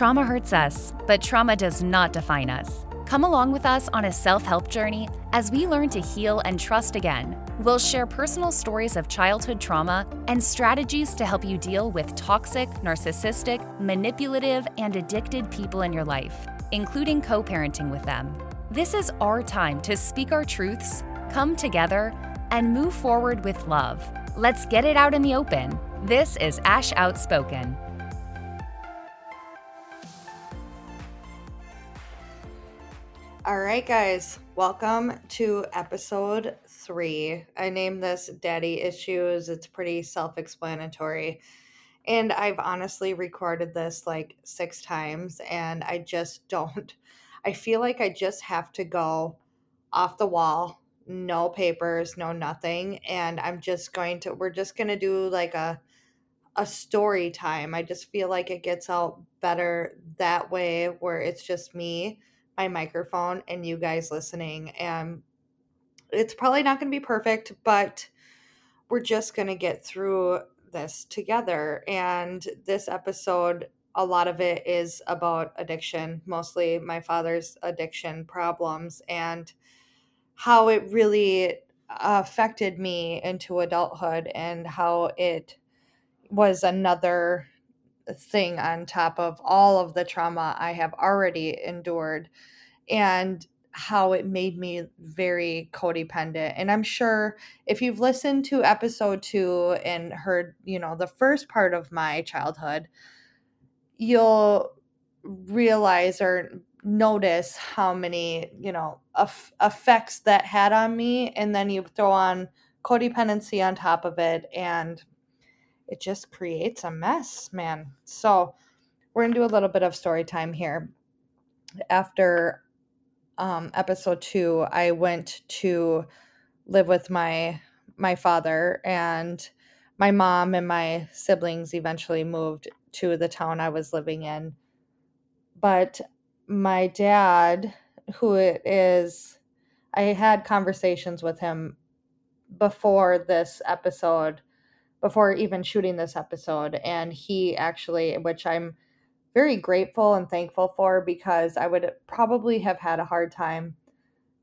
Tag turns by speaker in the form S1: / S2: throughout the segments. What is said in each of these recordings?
S1: Trauma hurts us, but trauma does not define us. Come along with us on a self help journey as we learn to heal and trust again. We'll share personal stories of childhood trauma and strategies to help you deal with toxic, narcissistic, manipulative, and addicted people in your life, including co parenting with them. This is our time to speak our truths, come together, and move forward with love. Let's get it out in the open. This is Ash Outspoken.
S2: Right, guys, welcome to episode three. I named this Daddy Issues. It's pretty self explanatory. And I've honestly recorded this like six times, and I just don't. I feel like I just have to go off the wall, no papers, no nothing. And I'm just going to, we're just going to do like a, a story time. I just feel like it gets out better that way where it's just me my microphone and you guys listening. And it's probably not going to be perfect, but we're just going to get through this together. And this episode, a lot of it is about addiction, mostly my father's addiction problems and how it really affected me into adulthood and how it was another thing on top of all of the trauma I have already endured and how it made me very codependent. And I'm sure if you've listened to episode two and heard, you know, the first part of my childhood, you'll realize or notice how many, you know, effects that had on me. And then you throw on codependency on top of it. And it just creates a mess, man. So we're to do a little bit of story time here. After um, episode two, I went to live with my my father and my mom and my siblings eventually moved to the town I was living in. But my dad, who is, I had conversations with him before this episode before even shooting this episode. And he actually, which I'm very grateful and thankful for because I would probably have had a hard time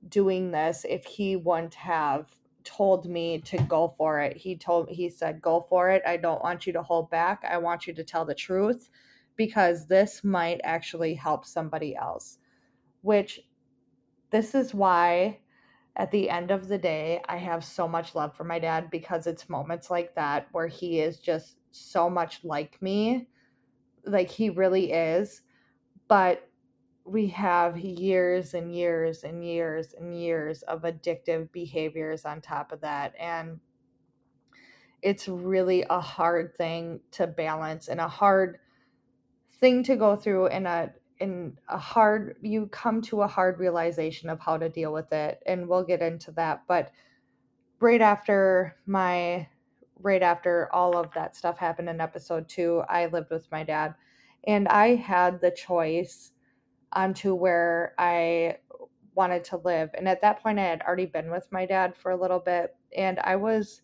S2: doing this if he wouldn't have told me to go for it. He told he said go for it. I don't want you to hold back. I want you to tell the truth because this might actually help somebody else. Which this is why at the end of the day, I have so much love for my dad because it's moments like that where he is just so much like me. Like he really is. But we have years and years and years and years of addictive behaviors on top of that. And it's really a hard thing to balance and a hard thing to go through in a in a hard you come to a hard realization of how to deal with it and we'll get into that but right after my right after all of that stuff happened in episode 2 I lived with my dad and I had the choice onto where I wanted to live and at that point I had already been with my dad for a little bit and I was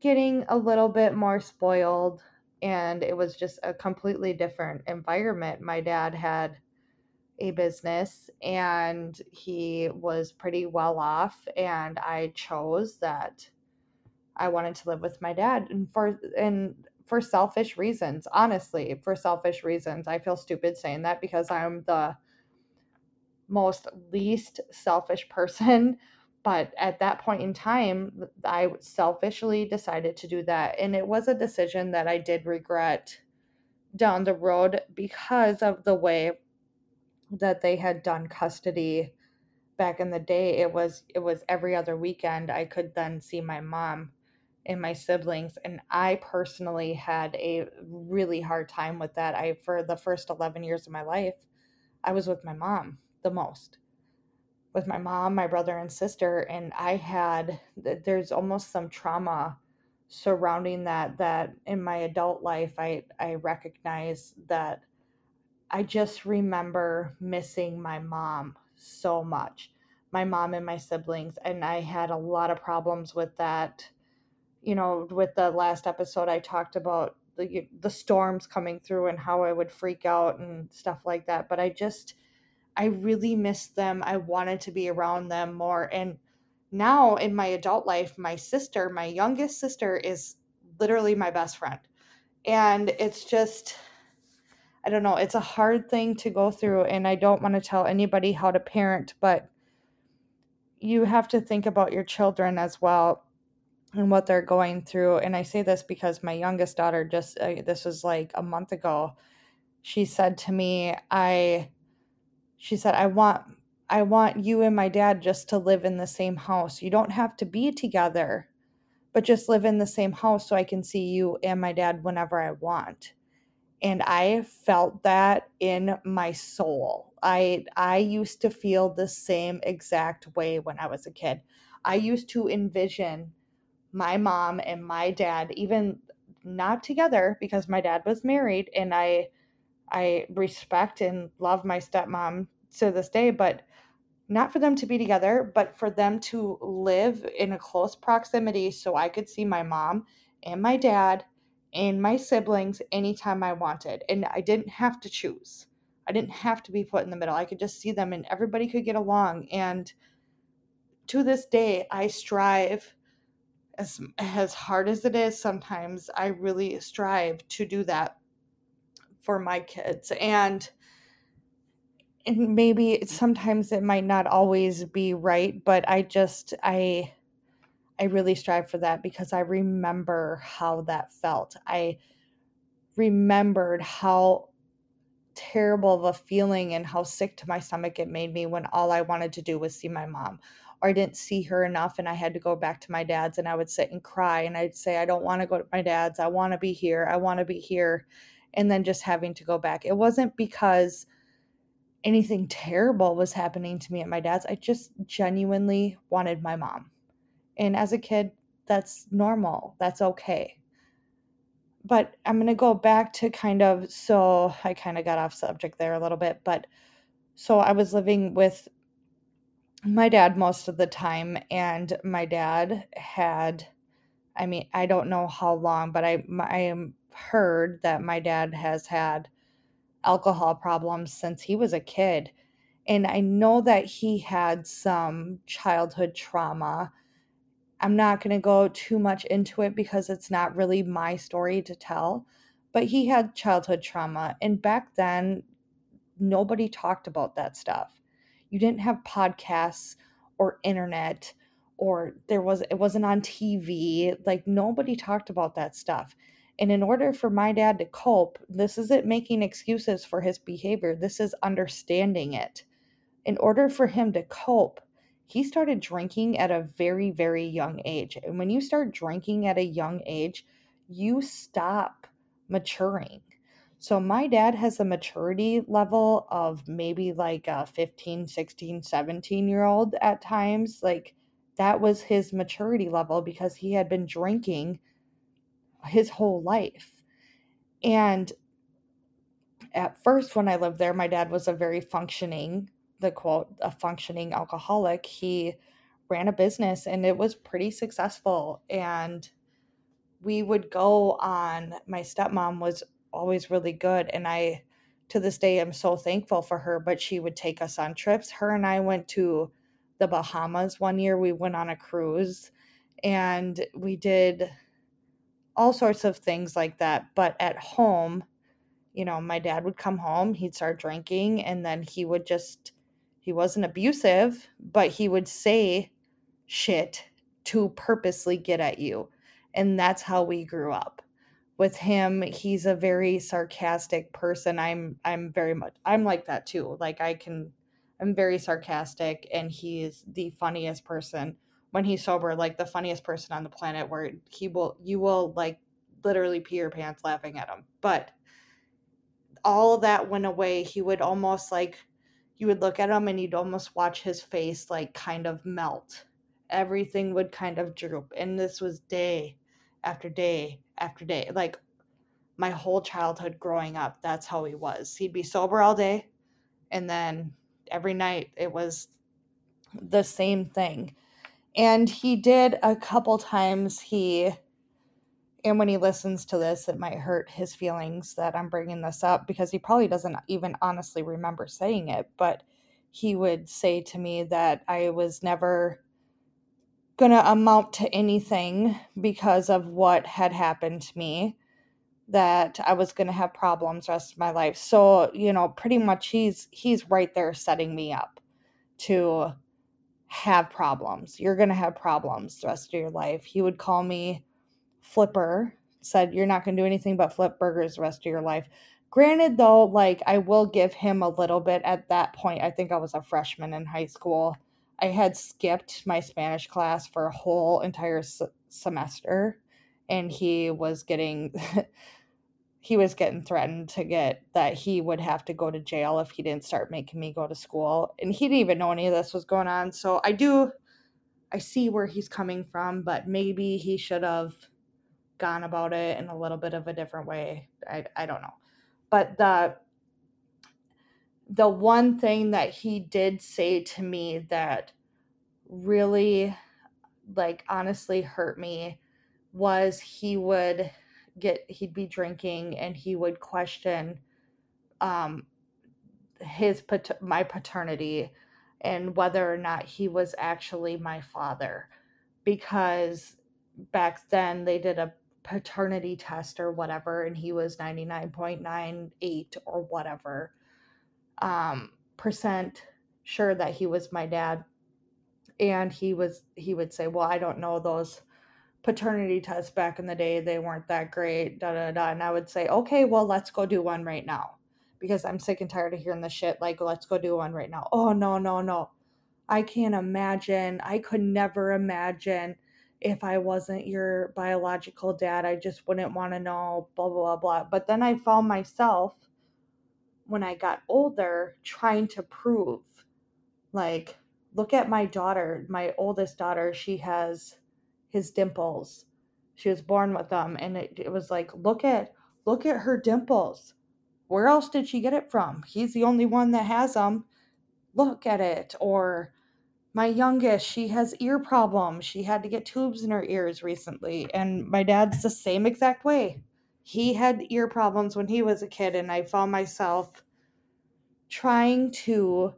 S2: getting a little bit more spoiled and it was just a completely different environment. My dad had a business and he was pretty well off and I chose that I wanted to live with my dad and for and for selfish reasons, honestly, for selfish reasons. I feel stupid saying that because I'm the most least selfish person but at that point in time i selfishly decided to do that and it was a decision that i did regret down the road because of the way that they had done custody back in the day. It was it was every other weekend i could then see my mom and my siblings and i personally had a really hard time with that. I for the first 11 years of my life i was with my mom the most with my mom, my brother, and sister. And I had, there's almost some trauma surrounding that, that in my adult life, I, I recognize that I just remember missing my mom so much, my mom and my siblings. And I had a lot of problems with that. You know, with the last episode, I talked about the the storms coming through and how I would freak out and stuff like that. But I just I really missed them. I wanted to be around them more. And now in my adult life, my sister, my youngest sister, is literally my best friend. And it's just I don't know, it's a hard thing to go through and I don't want to tell anybody how to parent, but you have to think about your children as well and what they're going through. And I say this because my youngest daughter just, uh, this was like a month ago, she said to me, I, she said, I want, I want you and my dad just to live in the same house. You don't have to be together, but just live in the same house so I can see you and my dad whenever I want. And I felt that in my soul. I I used to feel the same exact way when I was a kid. I used to envision my mom and my dad even not together because my dad was married and I I respect and love my stepmom to this day but not for them to be together but for them to live in a close proximity so I could see my mom and my dad and my siblings anytime I wanted and I didn't have to choose. I didn't have to be put in the middle. I could just see them and everybody could get along and to this day I strive as as hard as it is sometimes i really strive to do that for my kids and and maybe sometimes it might not always be right but i just i i really strive for that because i remember how that felt i remembered how terrible of a feeling and how sick to my stomach it made me when all i wanted to do was see my mom or I didn't see her enough and I had to go back to my dad's and I would sit and cry and I'd say, I don't want to go to my dad's. I want to be here. I want to be here. And then just having to go back. It wasn't because anything terrible was happening to me at my dad's. I just genuinely wanted my mom. And as a kid, that's normal. That's okay. But I'm going to go back to kind of so I kind of got off subject there a little bit, but so I was living with my dad most of the time and my dad had i mean i don't know how long but i i heard that my dad has had alcohol problems since he was a kid and i know that he had some childhood trauma. I'm not going to go too much into it because it's not really my story to tell but he had childhood trauma and back then nobody talked about that stuff. You didn't have podcasts or internet or there was it wasn't on TV like nobody talked about that stuff and in order for my dad to cope this isn't making excuses for his behavior this is understanding it. In order for him to cope he started drinking at a very very young age. And when you start drinking at a young age you stop maturing. So my dad has a maturity level of maybe like a 15, 16, 17 year old at times. Like that was his maturity level because he had been drinking his whole life. And at first, when I lived there, my dad was a very functioning, the quote, a functioning alcoholic. He ran a business and it was pretty successful. And we would go on, my stepmom was always really good and I to this day am so thankful for her but she would take us on trips her and I went to the Bahamas one year we went on a cruise and we did all sorts of things like that but at home you know my dad would come home he'd start drinking and then he would just he wasn't abusive but he would say shit to purposely get at you and that's how we grew up. With him he's a very sarcastic person i'm i'm very much i'm like that too like i can i'm very sarcastic and he's the funniest person when he's sober like the funniest person on the planet where he will you will like literally pee your pants laughing at him but all that went away he would almost like you would look at him and you'd almost watch his face like kind of melt everything would kind of droop and this was day after day after day. Like my whole childhood growing up, that's how he was. He'd be sober all day, and then every night it was the same thing. And he did a couple times, he and when he listens to this, it might hurt his feelings that I'm bringing this up because he probably doesn't even honestly remember saying it. But he would say to me that I was never going to amount to anything because of what had happened to me that I was going to have problems rest of my life. So, you know, pretty much he's he's right there setting me up to have problems. You're going to have problems the rest of your life. He would call me flipper, said you're not going to do anything but flip burgers the rest of your life. Granted though, like I will give him a little bit at that point. I think I was a freshman in high school. I had skipped my Spanish class for a whole entire s- semester and he was getting he was getting threatened to get that he would have to go to jail if he didn't start making me go to school and he didn't even know any of this was going on. So i do i see where he's coming from but maybe he should have gone about it in a little bit of a different way. I, I don't know. But the the one thing that he did say to me that really like honestly hurt me was he would get he'd be drinking and he would question um his my paternity and whether or not he was actually my father because back then they did a paternity test or whatever and he was 99.98 or whatever um percent sure that he was my dad. And he was he would say well i don't know those paternity tests back in the day, they weren't that great, da da da. And I would say, okay, well, let's go do one right now because I'm sick and tired of hearing the shit. Like, let's go do one right now. Oh, no, no, no. I can't imagine. I could never imagine if I wasn't your biological dad. I just wouldn't want to know, blah, blah, blah, blah. But then I found myself when I got older trying to prove, like, look at my daughter, my oldest daughter. She has his dimples. She was born with them, and it, it was like, look at look at her dimples. Where else did she get it from? He's the only one that has them. Look at it. Or my youngest, she has ear problems. She had to get tubes in her ears recently, and my dad's the same exact way. He had ear problems when he was a kid, and I found myself trying to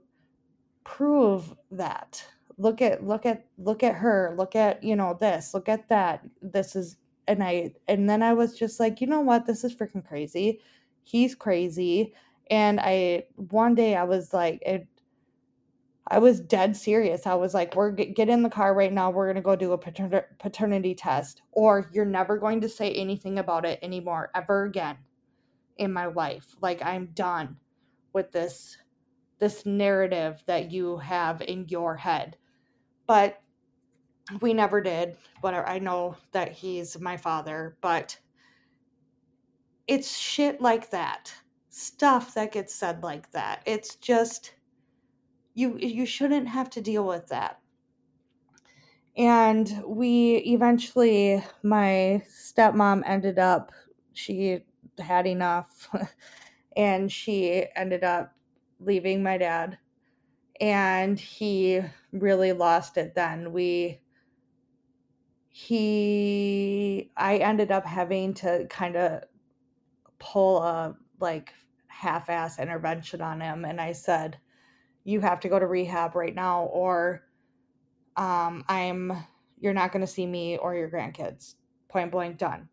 S2: prove that look at look at look at her look at you know this look at that this is and i and then i was just like you know what? This is freaking crazy. He's crazy. And i one day i was like it i was dead serious. I was like we're get in the car right now. We're going to go do a pater- paternity test or you're never going to say anything about it anymore ever again in my life. Like i'm done with this this narrative that you have in your head but we never did. But I know that he's my father, but it's shit like that. Stuff that gets said like that. It's just you you shouldn't have to deal with that. And we eventually my stepmom ended up she had enough and she ended up leaving my dad and he really lost it then. We he i ended up having to kind of pull a like half-ass intervention on him and i said you have to go to rehab right now or um i'm you're not going to see me or your grandkids. Point blank done.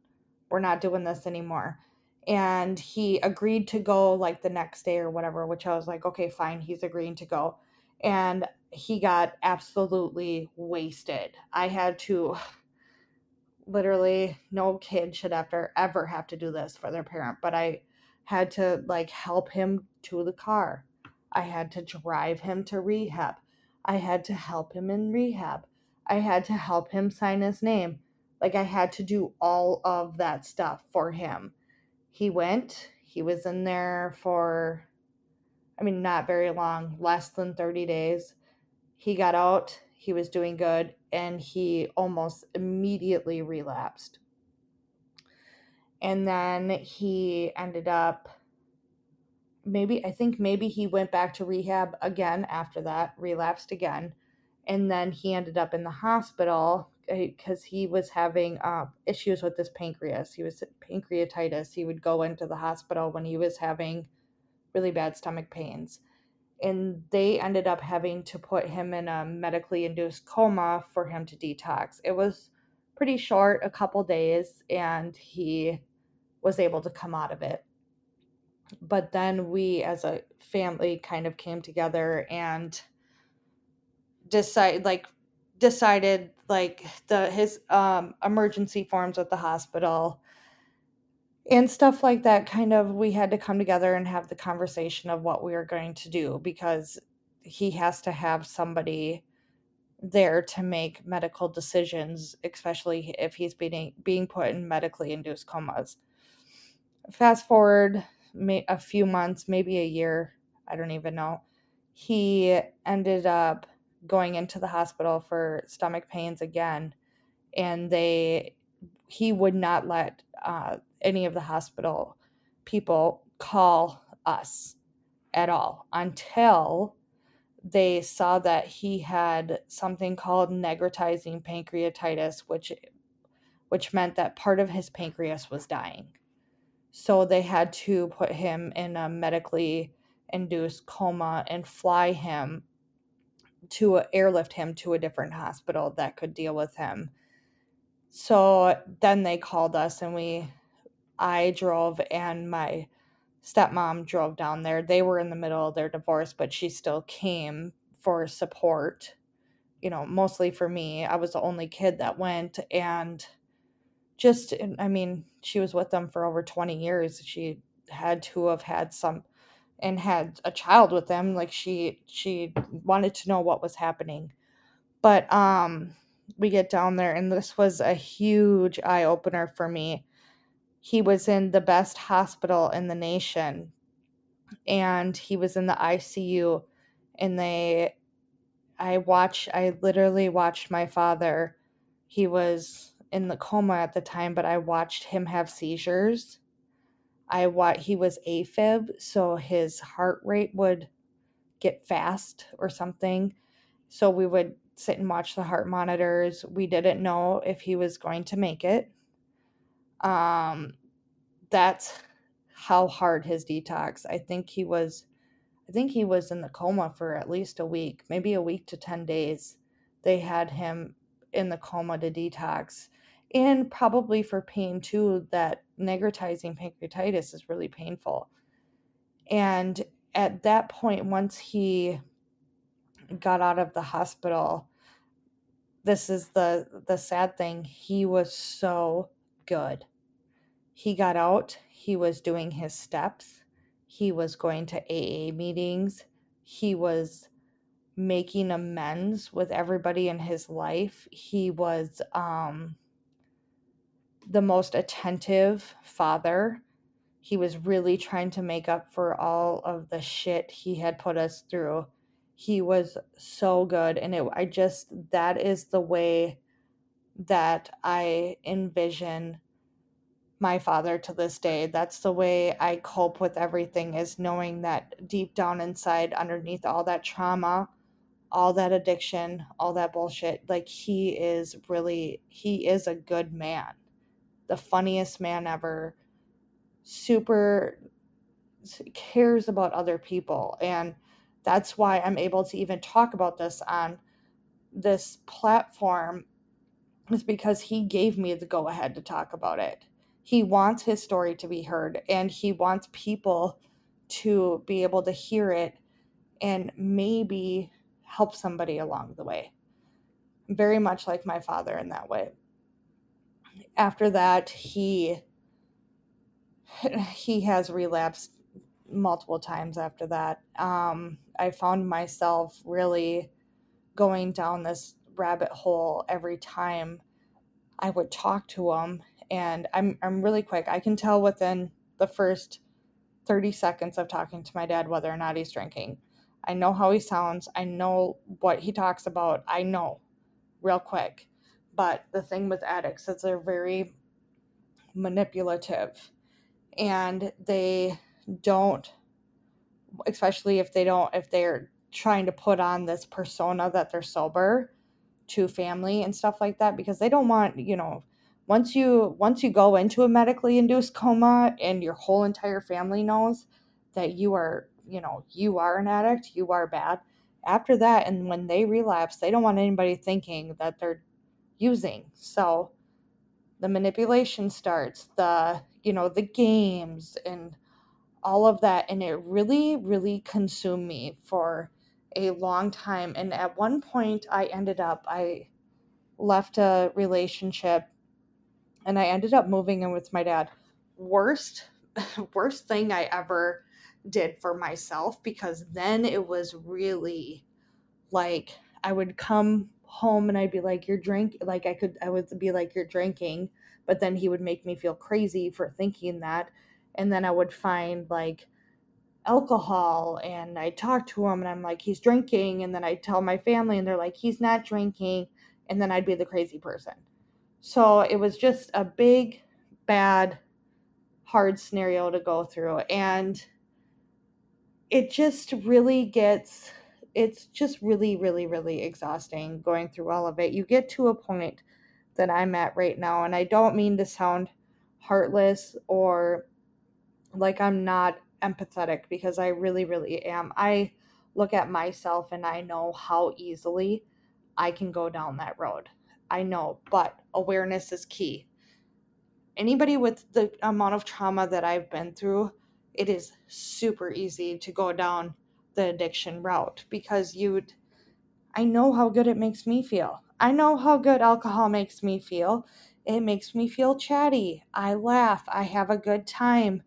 S2: We're not doing this anymore. And he agreed to go like the next day or whatever which i was like okay fine he's agreeing to go and he got absolutely wasted. I had to literally no kid should ever ever have to do this for their parent, but I had to like help him to the car. I had to drive him to rehab. I had to help him in rehab. I had to help him sign his name. Like I had to do all of that stuff for him. He went, he was in there for I mean, not very long, less than 30 days. He got out, he was doing good, and he almost immediately relapsed. And then he ended up, maybe, I think maybe he went back to rehab again after that, relapsed again. And then he ended up in the hospital because he was having uh, issues with his pancreas. He was pancreatitis. He would go into the hospital when he was having really bad stomach pains. And they ended up having to put him in a medically induced coma for him to detox. It was pretty short, a couple days, and he was able to come out of it. But then we as a family kind of came together and decide like decided like the his um emergency forms at the hospital and stuff like that kind of we had to come together and have the conversation of what we were going to do because he has to have somebody there to make medical decisions especially if he's being being put in medically induced comas. Fast forward a few months maybe a year i don't even know he ended up going into the hospital for stomach pains again and they he would not let uh, any of the hospital people call us at all until they saw that he had something called necrotizing pancreatitis which which meant that part of his pancreas was dying so they had to put him in a medically induced coma and fly him to airlift him to a different hospital that could deal with him. So then they called us and we I drove and my stepmom drove down there. They were in the middle of their divorce, but she still came for support. You know, mostly for me. I was the only kid that went and just I mean, she was with them for over 20 years. She had to have had some and had a child with them like she she wanted to know what was happening but um we get down there and this was a huge eye opener for me he was in the best hospital in the nation and he was in the ICU and they I watched I literally watched my father he was in the coma at the time but I watched him have seizures I what he was AFib, so his heart rate would get fast or something. So we would sit and watch the heart monitors. We didn't know if he was going to make it. Um, that's how hard his detox. I think he was I think he was in the coma for at least a week, maybe a week to 10 days. They had him in the coma to detox and probably for pain too that necrotizing pancreatitis is really painful and at that point once he got out of the hospital this is the the sad thing he was so good he got out he was doing his steps he was going to aa meetings he was making amends with everybody in his life he was um the most attentive father. He was really trying to make up for all of the shit he had put us through. He was so good and it I just that is the way that I envision my father to this day. That's the way I cope with everything is knowing that deep down inside underneath all that trauma, all that addiction, all that bullshit, like he is really he is a good man the funniest man ever, super cares about other people. And that's why I'm able to even talk about this on this platform, is because he gave me the go ahead to talk about it. He wants his story to be heard and he wants people to be able to hear it and maybe help somebody along the way. Very much like my father in that way after that he he has relapsed multiple times after that um, i found myself really going down this rabbit hole every time i would talk to him and i'm i'm really quick. I can tell within the first 30 seconds of talking to my dad whether or not he's drinking. I know how he sounds. I know what he talks about. I know real quick. But the thing with addicts is they're very manipulative and they don't, especially if they don't, if they're trying to put on this persona that they're sober, to family and stuff like that because they don't want, you know, once you once you go into a medically induced coma and your whole entire family knows that you are, you know, you are an addict, you are bad. After that and when they relapse, they don't want anybody thinking that they're using. So the manipulation starts, the, you know, the games and all of that and it really really consumed me for a long time and at one point I ended up I left a relationship and I ended up moving in with my dad. Worst worst thing I ever did for myself because then it was really like I would come home and I'd be like, You're drink like I could I would be like, You're drinking, but then he would make me feel crazy for thinking that. And then I would find like alcohol and I talk to him and I'm like, he's drinking. And then I tell my family and they're like, he's not drinking. And then I'd be the crazy person. So it was just a big, bad, hard scenario to go through. And it just really gets, it's just really, really, really exhausting going through all of it. You get to a point that I'm at right now. And I don't mean to sound heartless or like I'm not empathetic because I really, really am. I look at myself and I know how easily I can go down that road. I know, but awareness is key. Anybody with the amount of trauma that I've been through, it is super easy to go down the addiction route because you'd I know how good it makes me feel. I know how good alcohol makes me feel. It makes me feel chatty. I laugh. I have a good time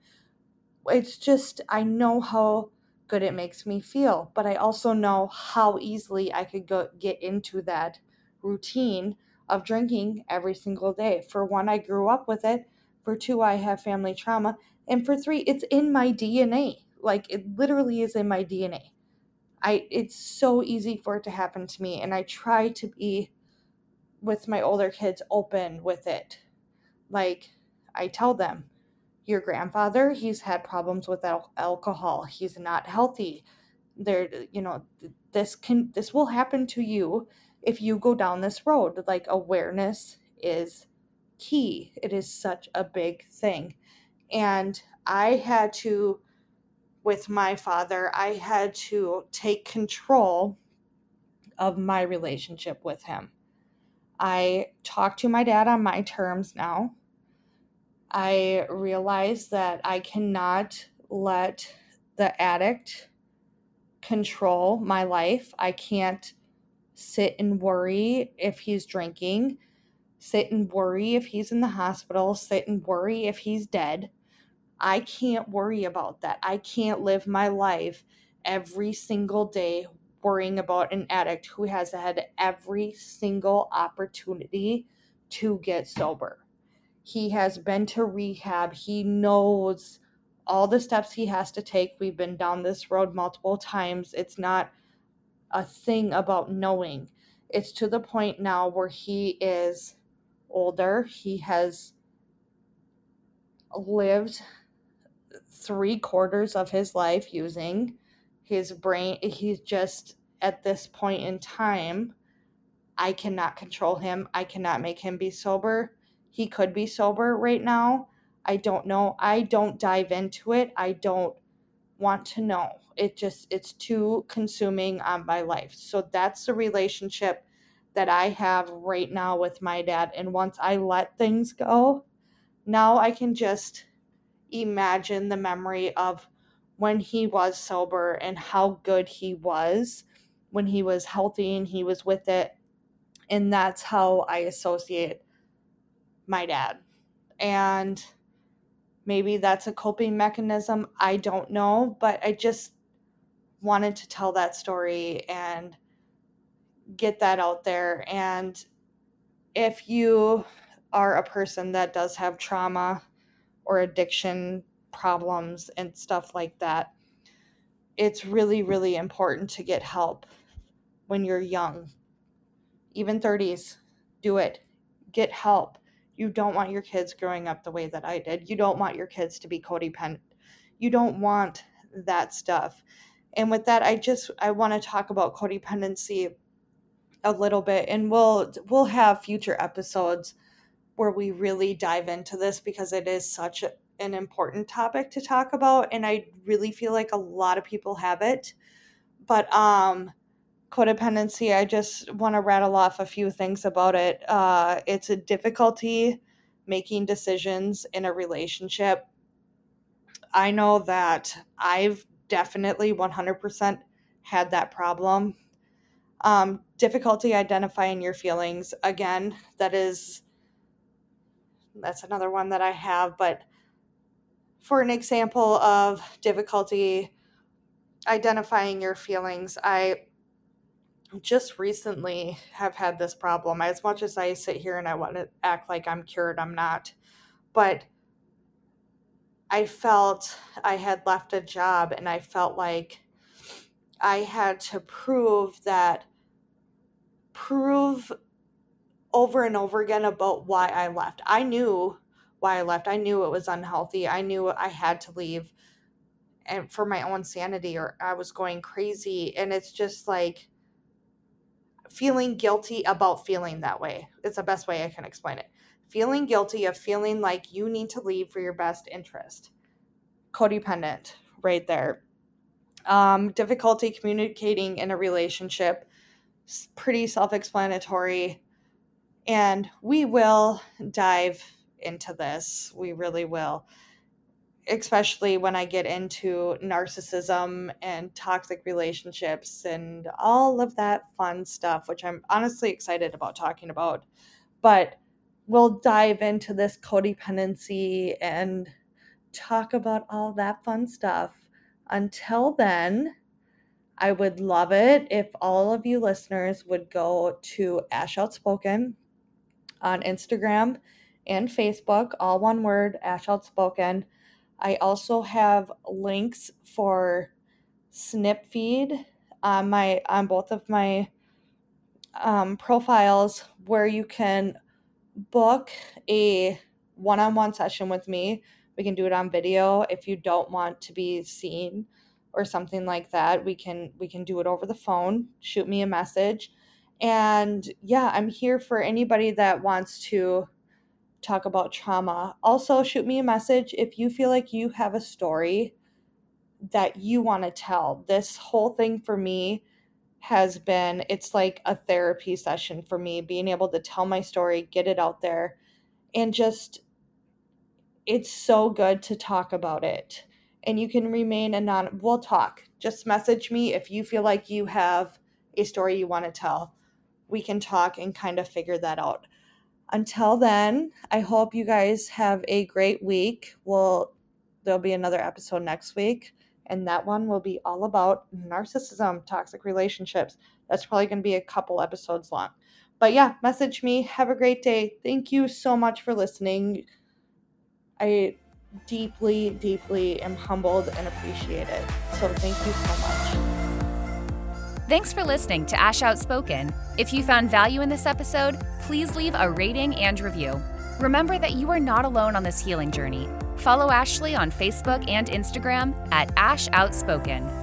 S2: it's just I know how good it makes me feel, but I also know how easily I could go get into that routine of drinking every single day. For one, I grew up with it. For two, I have family trauma. And for three, it's in my DNA. Like it literally is in my DNA. I it's so easy for it to happen to me and I try to be with my older kids open with it. Like I tell them, your grandfather he's had problems with al- alcohol he's not healthy. There you know this can this will happen to you if you go down this road. Like awareness is key. It is such a big thing. And i had to with my father i had to take control of my relationship with him. I talk to my dad on my terms now I realized that I cannot let the addict control my life. I can't sit and worry if he's drinking, sit and worry if he's in the hospital, sit and worry if he's dead. I can't worry about that. I can't live my life every single day worrying about an addict who has had every single opportunity to get sober. He has been to rehab. He knows all the steps he has to take. We've been down this road multiple times. It's not a thing about knowing. It's to the point now where he is older. He has lived three quarters of his life using his brain. He's just at this point in time, I cannot control him. I cannot make him be sober he could be sober right now. I don't know. I don't dive into it. I don't want to know. It just it's too consuming on my life. So that's the relationship that I have right now with my dad and once I let things go, now I can just imagine the memory of when he was sober and how good he was when he was healthy and he was with it. And that's how I associate my dad. And maybe that's a coping mechanism. I don't know, but I just wanted to tell that story and get that out there. And if you are a person that does have trauma or addiction problems and stuff like that, it's really, really important to get help when you're young. Even 30s, do it. Get help. You don't want your kids growing up the way that I did. You don't want your kids to be codependent. You don't want that stuff. And with that, I just I want to talk about codependency a little bit and we'll we'll have future episodes where we really dive into this because it is such an important topic to talk about and I really feel like a lot of people have it. But um codependency, I just want to rattle off a few things about it. Uh it's a difficulty making decisions in a relationship. I know that I've definitely 100% had that problem. Um, difficulty identifying your feelings. Again, that is, that's another one that I have. But for an example of difficulty identifying your feelings, I just recently have had this problem. As much as I sit here and I want to act like I'm cured, I'm not. But I felt I had left a job and I felt like I had to prove that, prove over and over again about why I left. I knew why I left. I knew it was unhealthy. I knew I had to leave and for my own sanity or I was going crazy. And it's just like, feeling guilty about feeling that way. It's the best way I can explain it. Feeling guilty of feeling like you need to leave for your best interest. Codependent, right there. Um, difficulty communicating in a relationship, pretty self explanatory. And we will dive into this. We really will especially when I get into narcissism and toxic relationships and all of that fun stuff, which I'm honestly excited about talking about. But we'll dive into this codependency and talk about all that fun stuff. Until then, I would love it if all of you listeners would go to Ash Outspoken on Instagram and Facebook, all one word, Ash Outspoken I also have links for Snipfeed on my on both of my um, profiles where you can book a one-on-one session with me. We can do it on video if you don't want to be seen or something like that. We can we can do it over the phone. Shoot me a message. And yeah, I'm here for anybody that wants to talk about trauma. Also, shoot me a message if you feel like you have a story that you want to tell. This whole thing for me has been it's like a therapy session for me being able to tell my story, get it out there and just it's so good to talk about it. And you can remain anonymous. We'll talk. Just message me if you feel like you have a story you want to tell. We can talk and kind of figure that out until then, I hope you guys have a great week. Well, there'll be another episode next week, and that one will be all about narcissism, toxic relationships. That's probably going to be a couple episodes long. But yeah, message me. Have a great day. Thank you so much for listening. I deeply, deeply am humbled and appreciate it. So thank you so much.
S1: Thanks for listening to Ash Outspoken. If you found value in this episode, please leave a rating and review. Remember that you are not alone on this healing journey. Follow Ashley on Facebook and Instagram at Ash Outspoken.